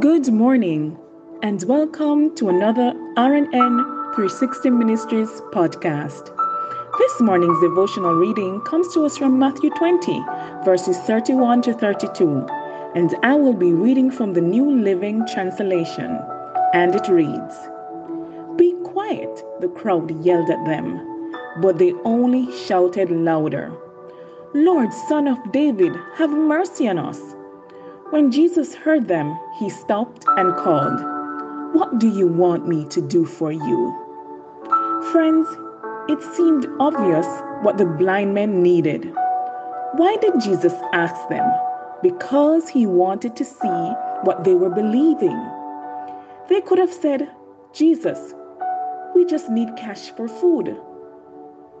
Good morning and welcome to another RNN 360 Ministries podcast. This morning's devotional reading comes to us from Matthew 20, verses 31 to 32, and I will be reading from the New Living Translation. And it reads Be quiet, the crowd yelled at them, but they only shouted louder. Lord, Son of David, have mercy on us. When Jesus heard them, he stopped and called, What do you want me to do for you? Friends, it seemed obvious what the blind men needed. Why did Jesus ask them? Because he wanted to see what they were believing. They could have said, Jesus, we just need cash for food.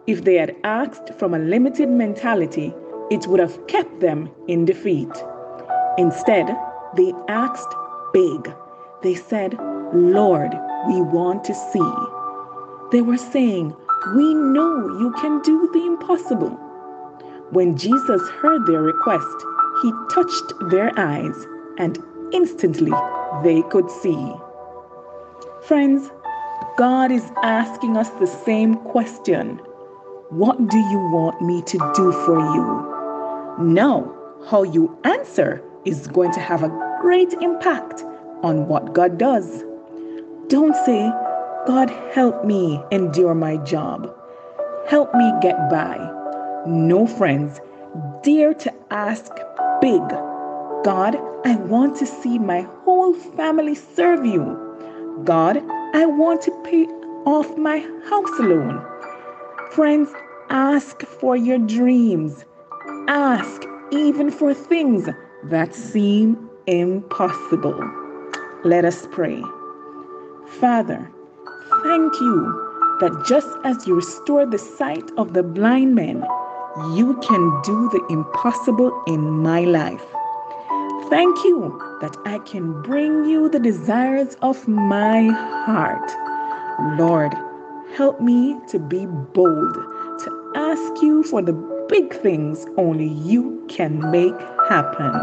If they had asked from a limited mentality, it would have kept them in defeat. Instead, they asked big. They said, Lord, we want to see. They were saying, We know you can do the impossible. When Jesus heard their request, he touched their eyes, and instantly they could see. Friends, God is asking us the same question What do you want me to do for you? Now, how you answer is going to have a great impact on what God does. Don't say, God, help me endure my job. Help me get by. No, friends, dare to ask big. God, I want to see my whole family serve you. God, I want to pay off my house loan. Friends, ask for your dreams. Ask even for things that seem impossible. Let us pray. Father, thank you that just as you restored the sight of the blind men, you can do the impossible in my life. Thank you that I can bring you the desires of my heart. Lord, help me to be bold, to ask you for the big things only you can make happen.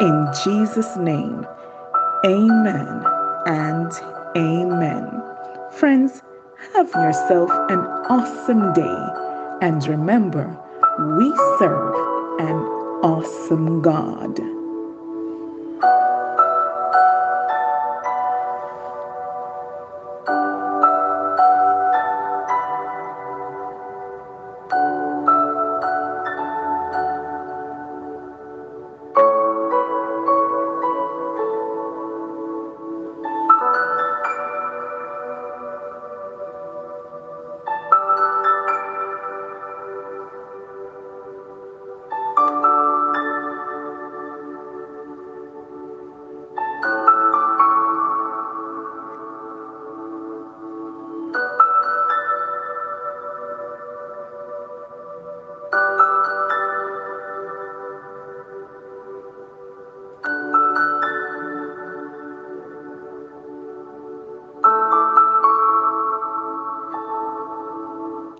In Jesus' name, amen and amen. Friends, have yourself an awesome day. And remember, we serve an awesome God.